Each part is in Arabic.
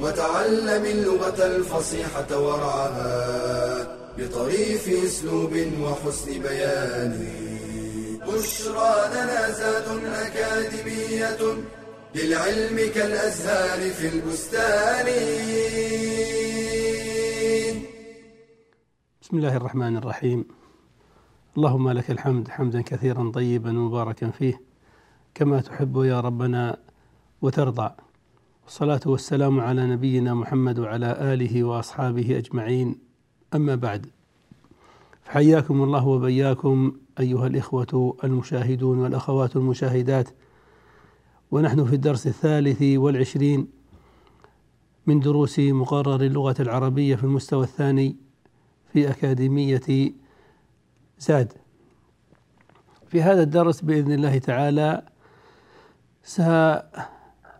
وتعلم اللغة الفصيحة ورعاها بطريف أسلوب وحسن بيان. بشرى لنا زاد أكاديمية للعلم كالأزهار في البستان. بسم الله الرحمن الرحيم. اللهم لك الحمد حمدا كثيرا طيبا مباركا فيه. كما تحب يا ربنا وترضى. والصلاة والسلام على نبينا محمد وعلى آله وأصحابه أجمعين. أما بعد فحياكم الله وبياكم أيها الإخوة المشاهدون والأخوات المشاهدات. ونحن في الدرس الثالث والعشرين من دروس مقرر اللغة العربية في المستوى الثاني في أكاديمية زاد. في هذا الدرس بإذن الله تعالى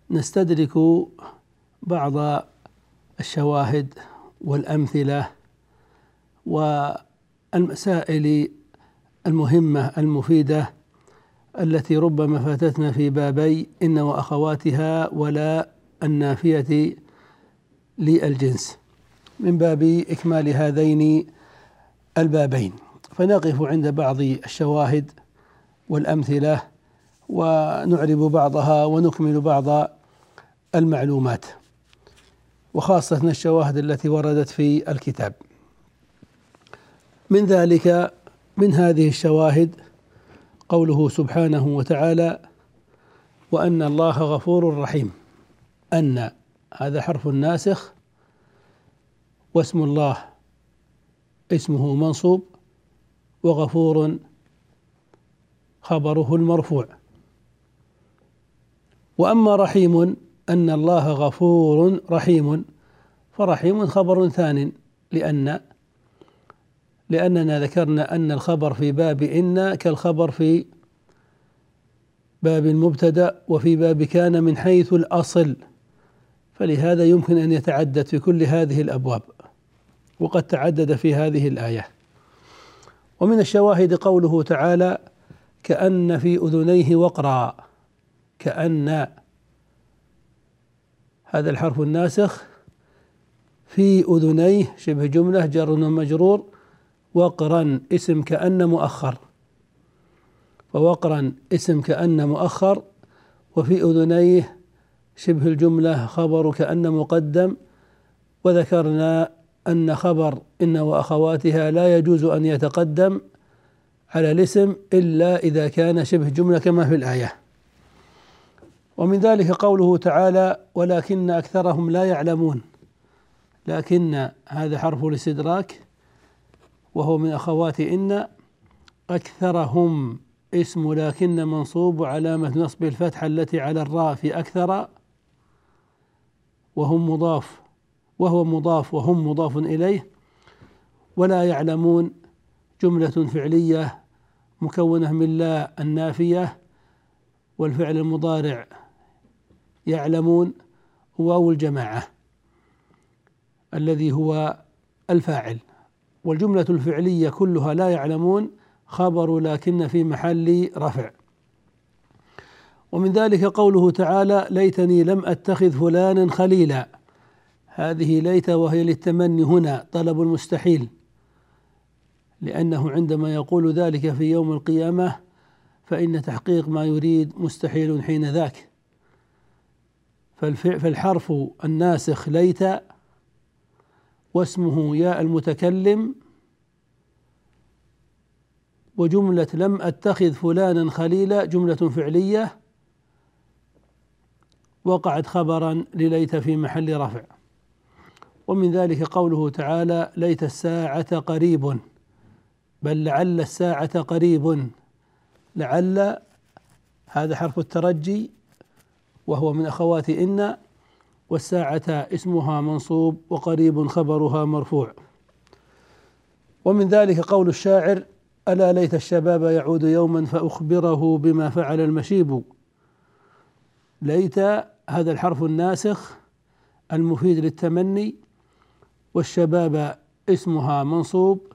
سنستدرك بعض الشواهد والأمثلة والمسائل المهمة المفيدة التي ربما فاتتنا في بابي إن وأخواتها ولا النافية للجنس. من باب إكمال هذين البابين. فنقف عند بعض الشواهد والأمثلة ونعرب بعضها ونكمل بعض المعلومات وخاصة الشواهد التي وردت في الكتاب. من ذلك من هذه الشواهد قوله سبحانه وتعالى وأن الله غفور رحيم أن هذا حرف ناسخ واسم الله اسمه منصوب وغفور خبره المرفوع. وأما رحيم أن الله غفور رحيم فرحيم خبر ثان لأن لأننا ذكرنا أن الخبر في باب إن كالخبر في باب المبتدأ وفي باب كان من حيث الأصل فلهذا يمكن أن يتعدد في كل هذه الأبواب وقد تعدد في هذه الآية. ومن الشواهد قوله تعالى كأن في أذنيه وقرا كأن هذا الحرف الناسخ في أذنيه شبه جملة جر ومجرور وقرا اسم كأن مؤخر. فوقرا اسم كأن مؤخر وفي أذنيه شبه الجملة خبر كأن مقدم وذكرنا أن خبر إن وأخواتها لا يجوز أن يتقدم على الاسم إلا إذا كان شبه جملة كما في الآية. ومن ذلك قوله تعالى ولكن أكثرهم لا يعلمون. لكن هذا حرف الاستدراك وهو من أخوات إن أكثرهم اسم لكن منصوب علامة نصب الفتحة التي على الراء في أكثر وهم مضاف وهو مضاف وهم مضاف إليه. ولا يعلمون جملة فعلية مكونة من لا النافية والفعل المضارع يعلمون واو الجماعة الذي هو الفاعل والجملة الفعلية كلها لا يعلمون خبر لكن في محل رفع. ومن ذلك قوله تعالى ليتني لم أتخذ فلانا خليلا. هذه ليت وهي للتمني هنا طلب المستحيل لأنه عندما يقول ذلك في يوم القيامة فإن تحقيق ما يريد مستحيل حين ذاك. فالحرف الناسخ ليت واسمه ياء المتكلم وجملة لم أتخذ فلانا خليلا جملة فعلية وقعت خبرا لليت في محل رفع. ومن ذلك قوله تعالى ليت الساعة قريب. بل لعل الساعة قريب. لعل هذا حرف الترجي. وهو من أخوات إن والساعة اسمها منصوب وقريب خبرها مرفوع. ومن ذلك قول الشاعر ألا ليت الشباب يعود يوما فأخبره بما فعل المشيب. ليت هذا الحرف الناسخ المفيد للتمني والشباب اسمها منصوب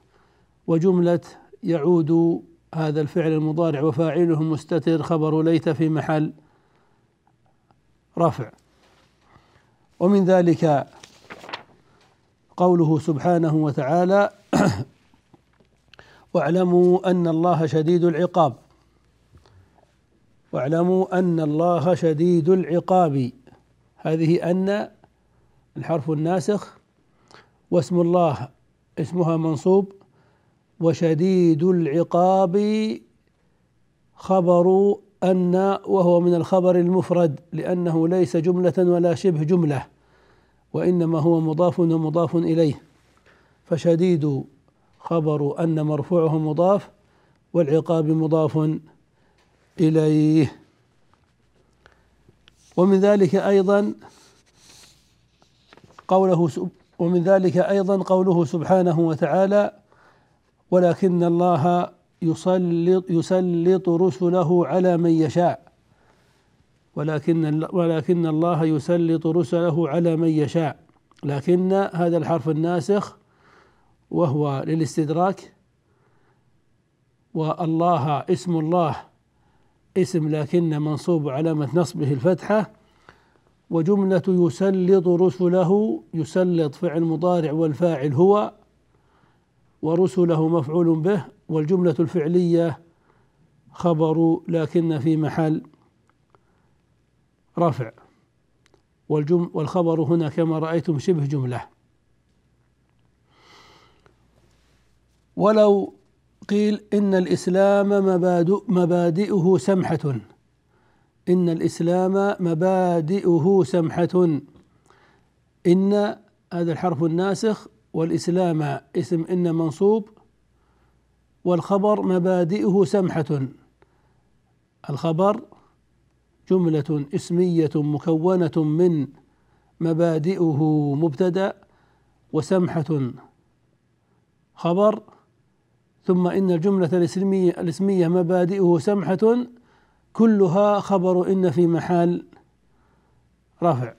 وجملة يعود هذا الفعل المضارع وفاعله مستتر خبر ليت في محل. رفع ومن ذلك قوله سبحانه وتعالى واعلموا أن الله شديد العقاب. واعلموا أن الله شديد العقاب. هذه أن الحرف الناسخ واسم الله اسمها منصوب. وشديد العقاب خبر أن وهو من الخبر المفرد لأنه ليس جملة ولا شبه جملة وإنما هو مضاف ومضاف إليه. فشديد خبر أن مرفوعه مضاف والعقاب مضاف إليه. ومن ذلك أيضا قوله ومن ذلك أيضا قوله سبحانه وتعالى ولكن الله يسلط يسلط رسله على من يشاء. ولكن ولكن الله يسلط رسله على من يشاء. لكن هذا الحرف الناسخ وهو للاستدراك والله اسم الله اسم لكن منصوب علامة نصبه الفتحة وجملة يسلط رسله يسلط فعل مضارع والفاعل هو ورسله مفعول به والجملة الفعلية خبر لكن في محل رفع. والجم والخبر هنا كما رأيتم شبه جملة. ولو قيل إن الإسلام مبادئ مبادئه سمحة. إن الإسلام مبادئه سمحة. إن هذا الحرف الناسخ والإسلام اسم إن منصوب والخبر مبادئه سمحة. الخبر جملة اسمية مكونة من مبادئه مبتدأ وسمحة. خبر ثم إن الجملة الاسمية الاسمية مبادئه سمحة كلها خبر إن في محل رفع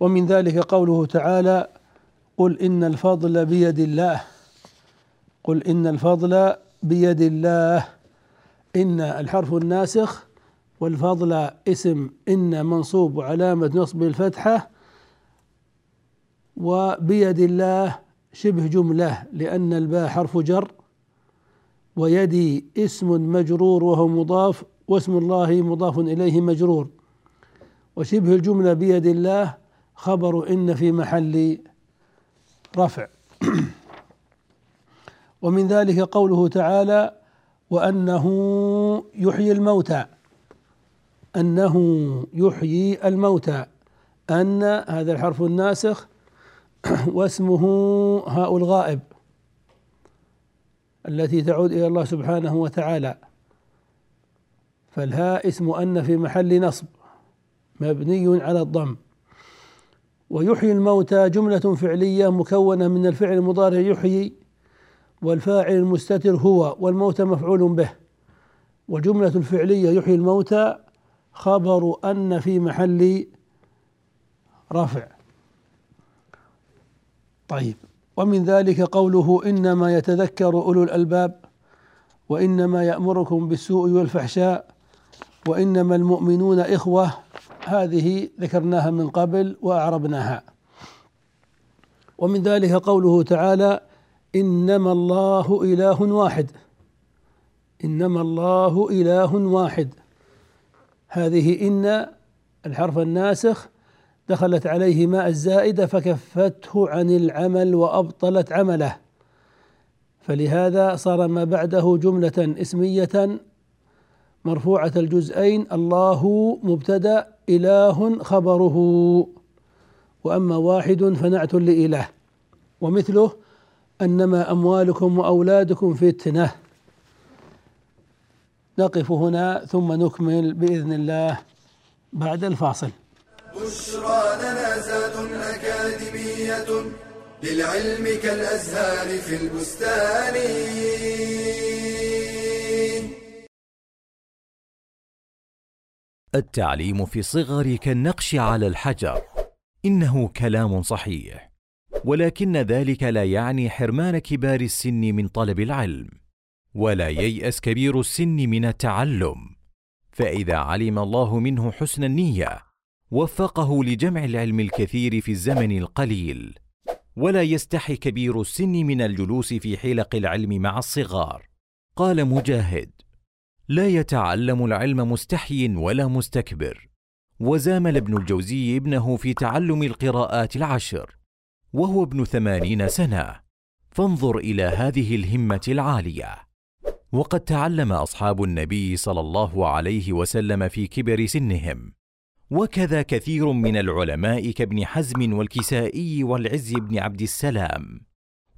ومن ذلك قوله تعالى قل إن الفضل بيد الله. قل إن الفضل بيد الله إن الحرف الناسخ والفضل اسم إن منصوب وعلامة نصب الفتحة وبيد الله شبه جملة لأن الباء حرف جر ويدي اسم مجرور وهو مضاف واسم الله مضاف إليه مجرور. وشبه الجملة بيد الله خبر إن في محل رفع. ومن ذلك قوله تعالى وأنه يحيي الموتى. أنه يحيي الموتى. أن هذا الحرف الناسخ واسمه هاء الغائب التي تعود إلى الله سبحانه وتعالى. فالهاء اسم أن في محل نصب مبني على الضم. ويحيي الموتى جملة فعلية مكونة من الفعل المضارع يحيي والفاعل المستتر هو والموتى مفعول به. والجملة الفعلية يحيي الموتى خبر أن في محل رفع. طيب ومن ذلك قوله إنما يتذكر أولو الألباب وإنما يأمركم بالسوء والفحشاء وإنما المؤمنون إخوة. هذه ذكرناها من قبل وأعربناها. ومن ذلك قوله تعالى إنما الله إله واحد. إنما الله إله واحد. هذه إن الحرف الناسخ دخلت عليه ماء الزائدة فكفته عن العمل وأبطلت عمله. فلهذا صار ما بعده جملة إسمية مرفوعة الجزئين الله مبتدأ إله خبره. وأما واحد فنعت لإله. ومثله أنما أموالكم وأولادكم فتنة. نقف هنا ثم نكمل بإذن الله بعد الفاصل. بشرى لنا زاد أكاديمية للعلم كالأزهار في البستان. التعليم في الصغر كالنقش على الحجر. إنه كلام صحيح. ولكن ذلك لا يعني حرمان كبار السن من طلب العلم ولا ييأس كبير السن من التعلم. فإذا علم الله منه حسن النية وفقه لجمع العلم الكثير في الزمن القليل. ولا يستحي كبير السن من الجلوس في حلق العلم مع الصغار. قال مجاهد لا يتعلم العلم مستحي ولا مستكبر. وزامل ابن الجوزي ابنه في تعلم القراءات العشر. وهو ابن ثمانين سنة. فانظر إلى هذه الهمة العالية. وقد تعلم أصحاب النبي صلى الله عليه وسلم في كبر سنهم. وكذا كثير من العلماء كابن حزم والكسائي والعز بن عبد السلام.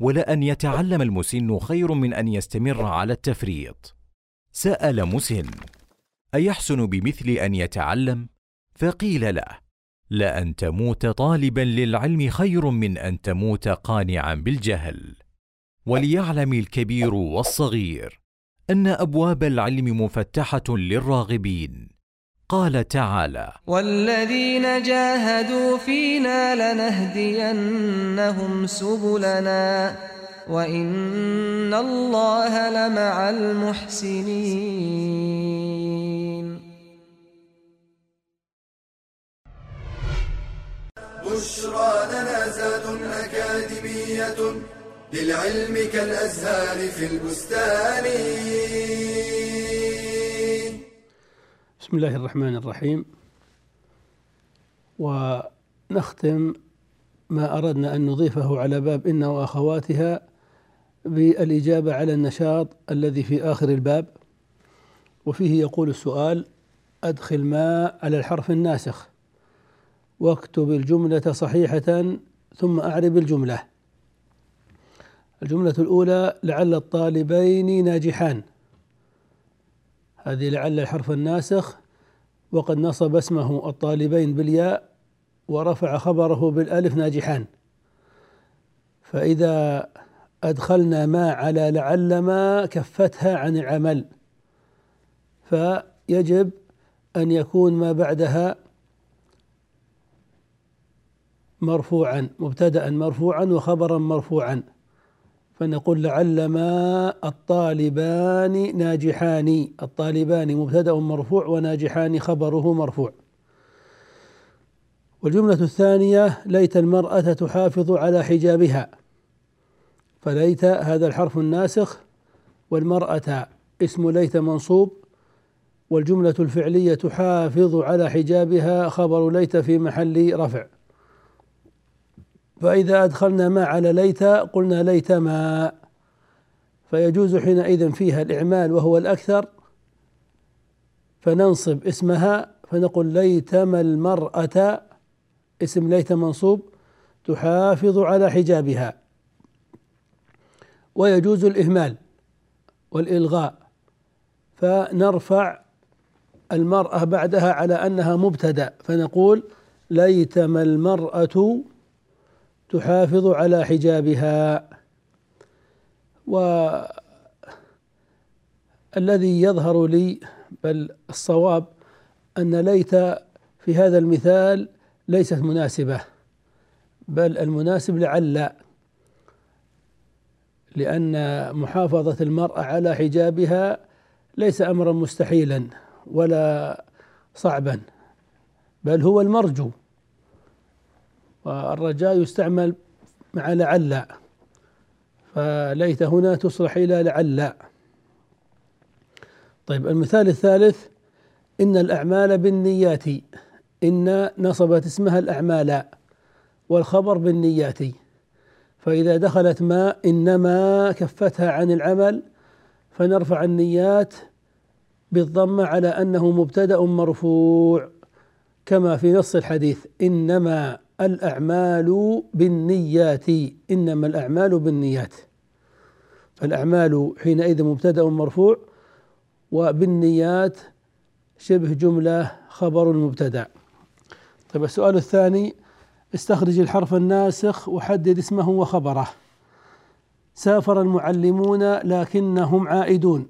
ولان يتعلم المسن خير من أن يستمر على التفريط. سأل مسن أيحسن بمثل أن يتعلم؟ فقيل له لأن تموت طالبا للعلم خير من أن تموت قانعا بالجهل. وليعلم الكبير والصغير أن أبواب العلم مفتحة للراغبين. قال تعالى والذين جاهدوا فينا لنهدينهم سبلنا وإن الله لمع المحسنين. بشرى لنا زاد أكاديمية للعلم كالأزهار في البستان. بسم الله الرحمن الرحيم. ونختم ما أردنا أن نضيفه على باب إن وأخواتها بالإجابة على النشاط الذي في آخر الباب. وفيه يقول السؤال أدخل ما على الحرف الناسخ. واكتب الجملة صحيحة ثم أعرب الجملة. الجملة الأولى لعل الطالبين ناجحان. هذه لعل الحرف الناسخ. وقد نصب اسمه الطالبين بالياء ورفع خبره بالألف ناجحان. فإذا أدخلنا ما على لعل ما كفتها عن العمل فيجب أن يكون ما بعدها مرفوعا مبتدأ مرفوعا وخبرا مرفوعا. فنقول لعل ما الطالبان ناجحان. الطالبان مبتدأ مرفوع وناجحان خبره مرفوع. والجملة الثانية ليت المرأة تحافظ على حجابها. فليت هذا الحرف الناسخ والمرأة اسم ليت منصوب. والجملة الفعلية تحافظ على حجابها خبر ليت في محل رفع. فإذا أدخلنا ما على ليت قلنا ليت ما فيجوز حينئذ فيها الإعمال وهو الأكثر فننصب اسمها فنقول ليتما المرأة اسم ليت منصوب تحافظ على حجابها. ويجوز الإهمال والإلغاء فنرفع المرأة بعدها على أنها مبتدأ فنقول ليتما المرأة تحافظ على حجابها. والذي يظهر لي بل الصواب أن ليت في هذا المثال ليست مناسبة بل المناسب لعل لأن محافظة المرأة على حجابها ليس أمرا مستحيلا ولا صعبا بل هو المرجو. والرجاء يستعمل مع لعل فليت هنا تصلح إلى لعل. طيب المثال الثالث إن الأعمال بالنيات إن نصبت اسمها الأعمال والخبر بالنيات. فإذا دخلت ما إنما كفتها عن العمل فنرفع النيات بالضمة على أنه مبتدأ مرفوع. كما في نص الحديث إنما الأعمال بالنيات إنما الأعمال بالنيات. فالأعمال حينئذ مبتدأ مرفوع وبالنيات شبه جملة خبر المبتدأ طيب السؤال الثاني استخرج الحرف الناسخ وحدد اسمه وخبره. سافر المعلمون لكنهم عائدون.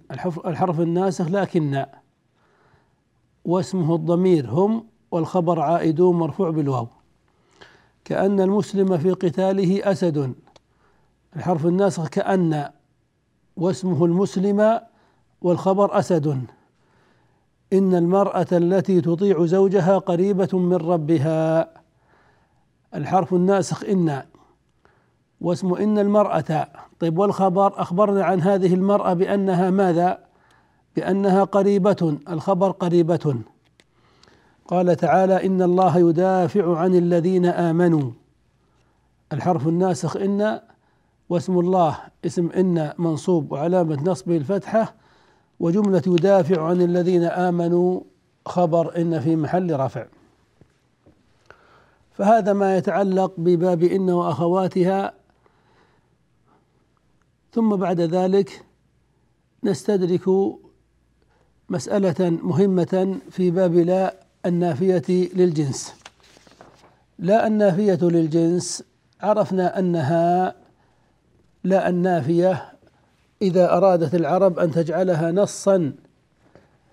الحرف الناسخ لكن. واسمه الضمير هم والخبر عائدون مرفوع بالواو. كأن المسلم في قتاله أسد. الحرف الناسخ كأن واسمه المسلم والخبر أسد. إن المرأة التي تطيع زوجها قريبة من ربها. الحرف الناسخ إن واسم إن المرأة. طيب والخبر أخبرنا عن هذه المرأة بأنها ماذا؟ بأنها قريبة الخبر قريبة. قال تعالى إن الله يدافع عن الذين آمنوا. الحرف الناسخ إن واسم الله اسم إن منصوب وعلامة نصبه الفتحة وجملة يدافع عن الذين آمنوا خبر إن في محل رفع. فهذا ما يتعلق بباب إن وأخواتها. ثم بعد ذلك نستدرك مسألة مهمة في باب لا النافية للجنس. لا النافية للجنس عرفنا أنها لا النافية إذا أرادت العرب أن تجعلها نصا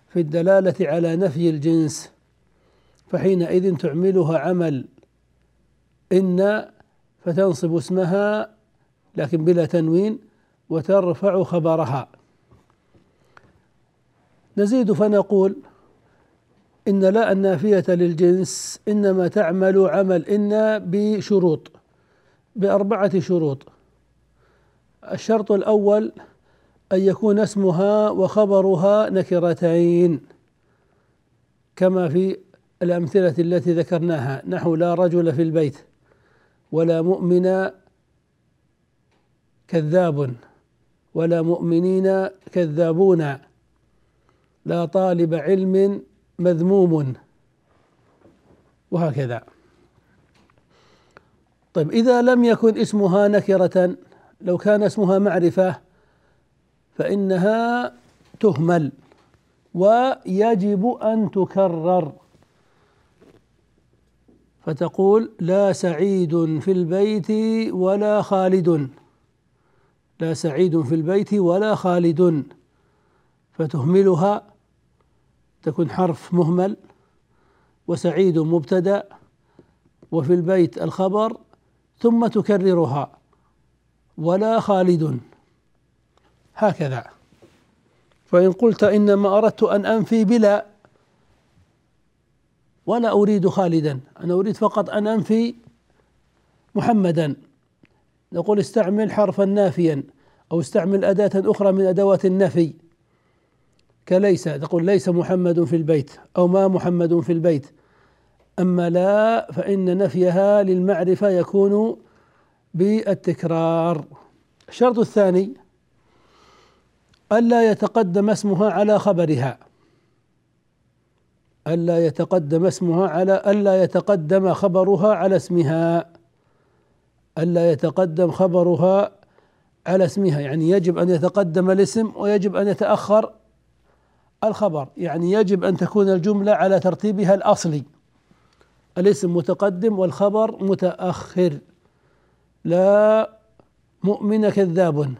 في الدلالة على نفي الجنس فحينئذ تعملها عمل. إن فتنصب اسمها لكن بلا تنوين وترفع خبرها. نزيد فنقول إن لا النافية للجنس إنما تعمل عمل إن بشروط بأربعة شروط. الشرط الأول أن يكون اسمها وخبرها نكرتين كما في الأمثلة التي ذكرناها. نحو لا رجل في البيت ولا مؤمن كذاب ولا مؤمنين كذابون. لا طالب علم مذموم. وهكذا. طيب إذا لم يكن اسمها نكرة لو كان اسمها معرفة فإنها تهمل ويجب أن تكرر. فتقول لا سعيد في البيت ولا خالد. لا سعيد في البيت ولا خالد. فتهملها تكون حرف مهمل وسعيد مبتدأ وفي البيت الخبر ثم تكررها ولا خالد. هكذا. فإن قلت إنما أردت أن أنفي بلا ولا أريد خالدا أنا أريد فقط أن أنفي محمدا. نقول استعمل حرفا نافيا أو استعمل أداة أخرى من أدوات النفي. كليس تقول ليس محمد في البيت أو ما محمد في البيت. أما لا فإن نفيها للمعرفة يكون بالتكرار. الشرط الثاني ألا يتقدم اسمها على خبرها. ألا يتقدم اسمها على ألا يتقدم خبرها على اسمها. ألا يتقدم خبرها على اسمها يعني يجب أن يتقدم الاسم ويجب أن يتأخر الخبر يعني يجب أن تكون الجملة على ترتيبها الأصلي. الاسم متقدم والخبر متأخر. لا مؤمن كذاب.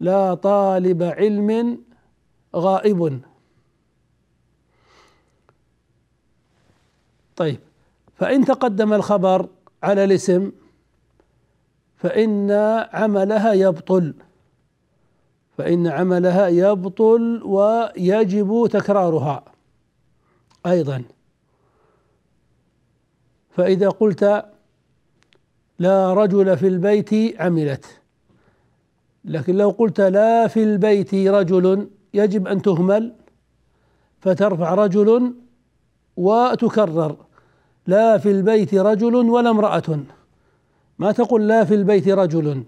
لا طالب علم غائب. طيب فإن تقدم الخبر على الاسم فإن عملها يبطل. فإن عملها يبطل ويجب تكرارها أيضا. فإذا قلت لا رجل في البيت عملت لكن لو قلت لا في البيت رجل يجب أن تهمل فترفع رجل وتكرر. لا في البيت رجل ولا امرأة. ما تقول لا في البيت رجل؟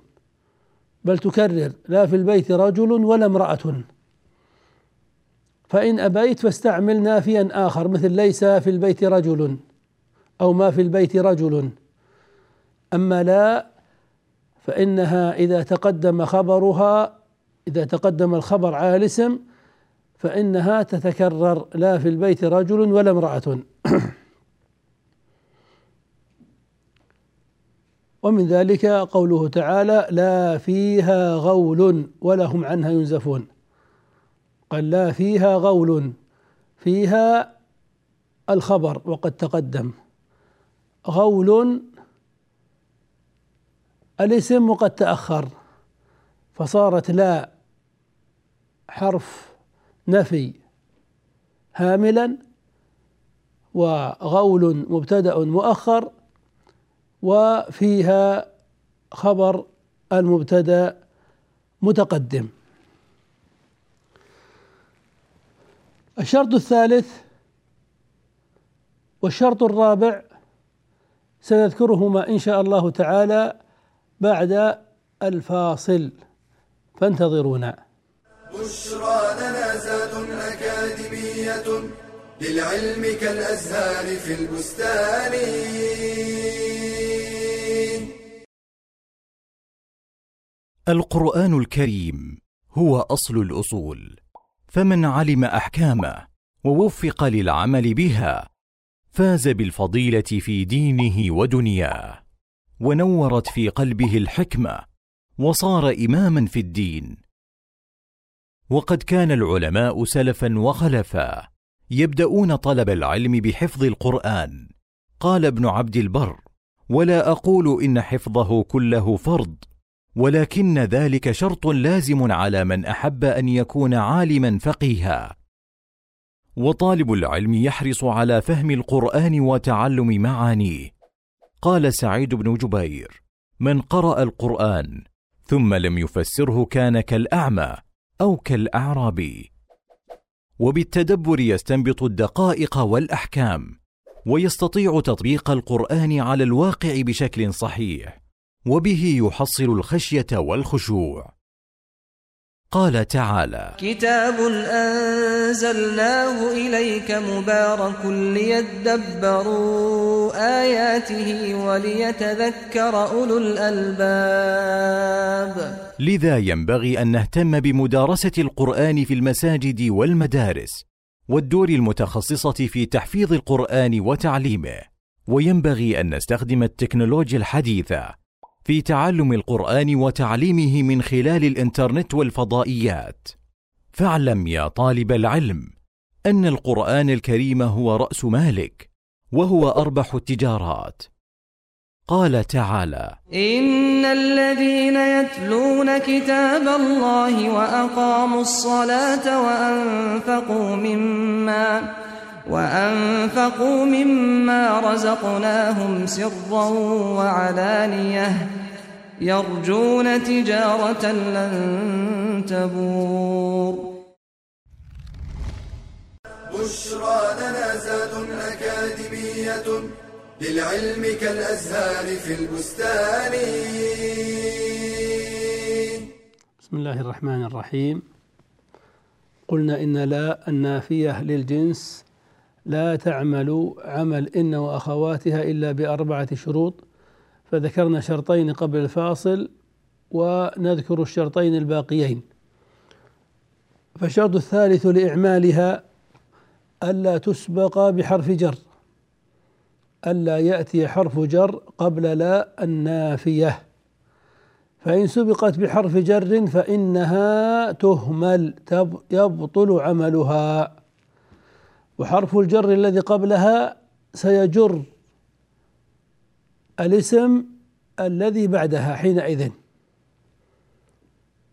بل تكرر لا في البيت رجل ولا امرأة. فإن أبيت فاستعمل نافيا آخر مثل ليس في البيت رجل أو ما في البيت رجل. أما لا فإنها إذا تقدم خبرها إذا تقدم الخبر على الاسم فإنها تتكرر لا في البيت رجل ولا امرأة. ومن ذلك قوله تعالى لا فيها غول ولا هم عنها ينزفون. قال لا فيها غول فيها الخبر وقد تقدم. غول الاسم وقد تأخر فصارت لا حرف نفي هاملا وغول مبتدأ مؤخر وفيها خبر المبتدأ متقدم. الشرط الثالث والشرط الرابع سنذكرهما إن شاء الله تعالى بعد الفاصل. فانتظرونا. بشرى لنا زاد أكاديمية للعلم كالأزهار في البستان. القرآن الكريم هو أصل الأصول فمن علم أحكامه ووفق للعمل بها فاز بالفضيلة في دينه ودنياه ونورت في قلبه الحكمة وصار إماما في الدين. وقد كان العلماء سلفا وخلفا يبدأون طلب العلم بحفظ القرآن. قال ابن عبد البر ولا أقول إن حفظه كله فرض ولكن ذلك شرط لازم على من أحب أن يكون عالما فقيها. وطالب العلم يحرص على فهم القرآن وتعلم معانيه. قال سعيد بن جبير من قرأ القرآن ثم لم يفسره كان كالأعمى أو كالاعرابي وبالتدبر يستنبط الدقائق والأحكام ويستطيع تطبيق القرآن على الواقع بشكل صحيح. وبه يحصل الخشية والخشوع. قال تعالى كتاب أنزلناه إليك مبارك ليدبروا آياته وليتذكر أولو الألباب. لذا ينبغي أن نهتم بمدارسة القرآن في المساجد والمدارس والدور المتخصصة في تحفيظ القرآن وتعليمه وينبغي أن نستخدم التكنولوجيا الحديثة في تعلم القرآن وتعليمه من خلال الإنترنت والفضائيات. فاعلم يا طالب العلم أن القرآن الكريم هو رأس مالك وهو أربح التجارات. قال تعالى إن الذين يتلون كتاب الله وأقاموا الصلاة وأنفقوا مما وأنفقوا مما رزقناهم سرا وعلانية يرجون تجارة لن تبور. بشرى لنا زاد أكاديمية للعلم كالأزهار في البستان. بسم الله الرحمن الرحيم. قلنا إن لا النافية للجنس لا تعمل عمل إن وأخواتها إلا بأربعة شروط. فذكرنا شرطين قبل الفاصل ونذكر الشرطين الباقيين. فالشرط الثالث لإعمالها ألا تسبق بحرف جر ألا يأتي حرف جر قبل لا النافية. فإن سبقت بحرف جر فإنها تهمل يبطل عملها. وحرف الجر الذي قبلها سيجر الاسم الذي بعدها حينئذ.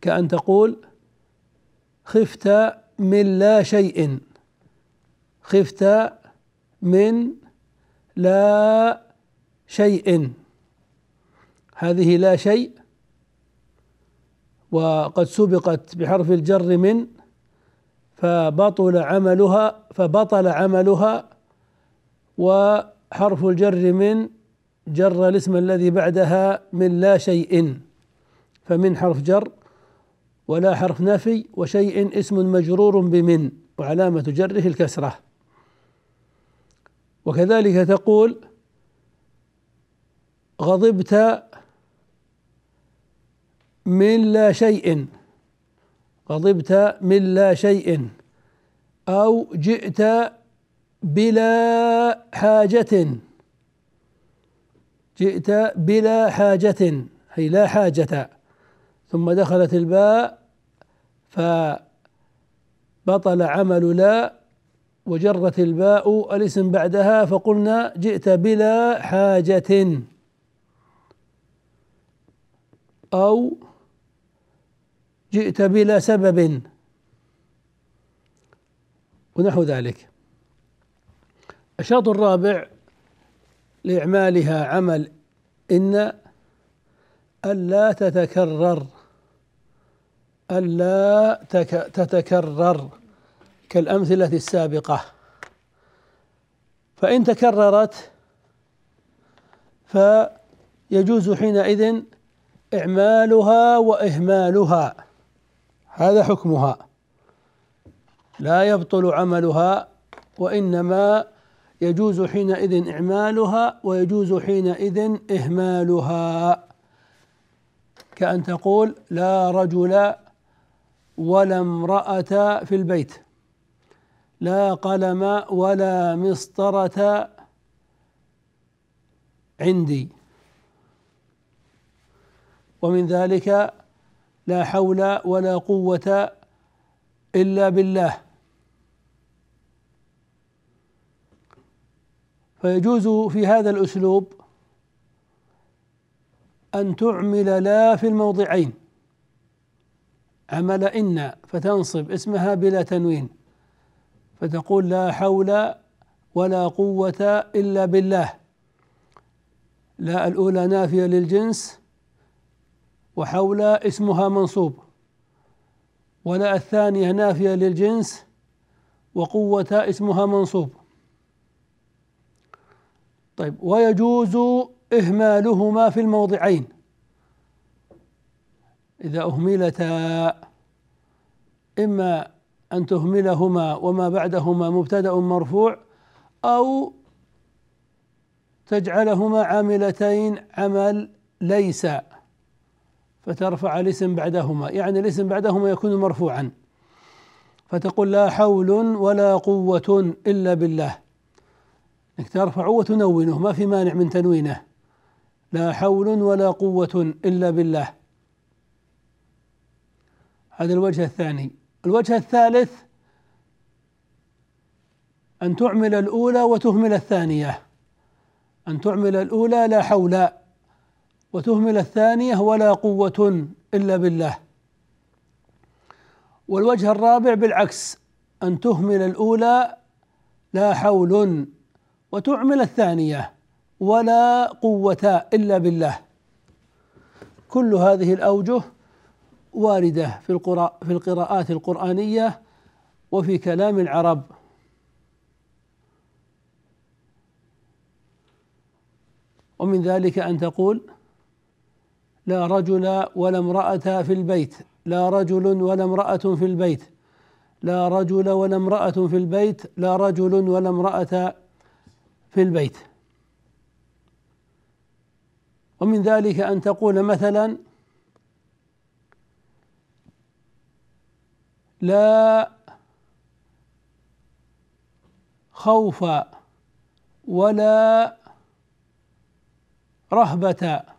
كأن تقول خفت من لا شيء. خفت من لا شيء. هذه لا شيء. وقد سبقت بحرف الجر من فبطل عملها فبطل عملها وحرف الجر من جر الاسم الذي بعدها من لا شيء فمن حرف جر ولا حرف نفي وشيء اسم مجرور بمن وعلامة جره الكسرة. وكذلك تقول غضبت من لا شيء. غضبت من لا شيء أو جئت بلا حاجة. جئت بلا حاجة أي لا حاجة. ثم دخلت الباء فبطل عمل لا وجرت الباء الاسم بعدها فقلنا جئت بلا حاجة أو جئت بلا سبب. ونحو ذلك. الشرط الرابع لإعمالها عمل إن ألا تتكرر. ألا تتكرر كالأمثلة السابقة. فإن تكررت فيجوز حينئذ إعمالها وإهمالها. هذا حكمها. لا يبطل عملها وإنما يجوز حينئذ إعمالها ويجوز حينئذ إهمالها. كأن تقول لا رجل ولا امرأة في البيت. لا قلم ولا مسطرة عندي. ومن ذلك لا حول ولا قوة إلا بالله. فيجوز في هذا الأسلوب أن تعمل لا في الموضعين. عمل إن فتنصب اسمها بلا تنوين فتقول لا حول ولا قوة إلا بالله. لا الأولى نافية للجنس وحول اسمها منصوب. ولا الثانية نافية للجنس وقوة اسمها منصوب. طيب ويجوز إهمالهما في الموضعين. إذا أهملتا إما أن تهملهما وما بعدهما مبتدأ مرفوع أو تجعلهما عاملتين عمل ليس. فترفع الاسم بعدهما يعني الاسم بعدهما يكون مرفوعا. فتقول لا حول ولا قوة إلا بالله. إنك ترفعه وتنونه ما في مانع من تنوينه. لا حول ولا قوة إلا بالله. هذا الوجه الثاني. الوجه الثالث أن تعمل الأولى وتهمل الثانية. أن تعمل الأولى لا حول. وتهمل الثانية ولا قوة إلا بالله. والوجه الرابع بالعكس أن تهمل الأولى لا حول وتعمل الثانية ولا قوة إلا بالله. كل هذه الأوجه واردة في القراء في القراءات القرآنية وفي كلام العرب. ومن ذلك أن تقول لا رجل ولا امرأة في البيت لا رجل ولا امرأة في البيت لا رجل ولا امرأة في البيت لا رجل ولا امرأة في البيت. ومن ذلك أن تقول مثلا لا خوف ولا رهبة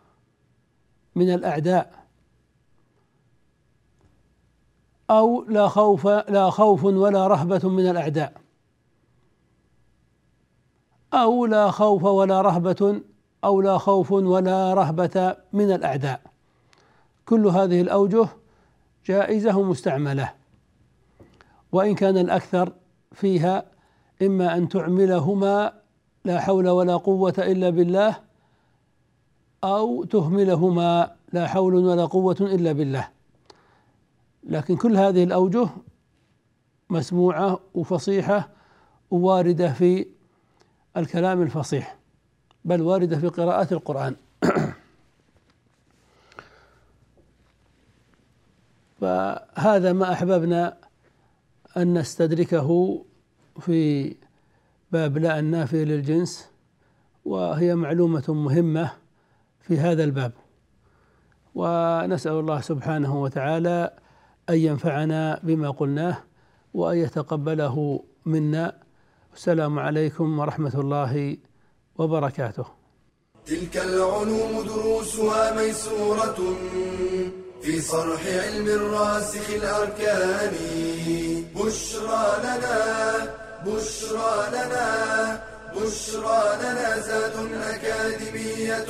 من الأعداء. أو لا خوف لا خوف ولا رهبة من الأعداء. أو لا خوف ولا رهبة أو لا خوف ولا رهبة من الأعداء. كل هذه الأوجه جائزة مستعملة وإن كان الأكثر فيها إما أن تعملهما لا حول ولا قوة إلا بالله أو تهملهما لا حول ولا قوة إلا بالله. لكن كل هذه الأوجه مسموعة وفصيحة وواردة في الكلام الفصيح بل واردة في قراءة القرآن. فهذا ما أحببنا أن نستدركه في باب لا النافية للجنس وهي معلومة مهمة في هذا الباب. ونسأل الله سبحانه وتعالى أن ينفعنا بما قلناه وأن يتقبله منا. السلام عليكم ورحمة الله وبركاته. تلك العلوم دروسها ميسورة في صرح علم الراسخ الأركان. بشرى لنا بشرى لنا بشرى لنا زاد أكاديمية.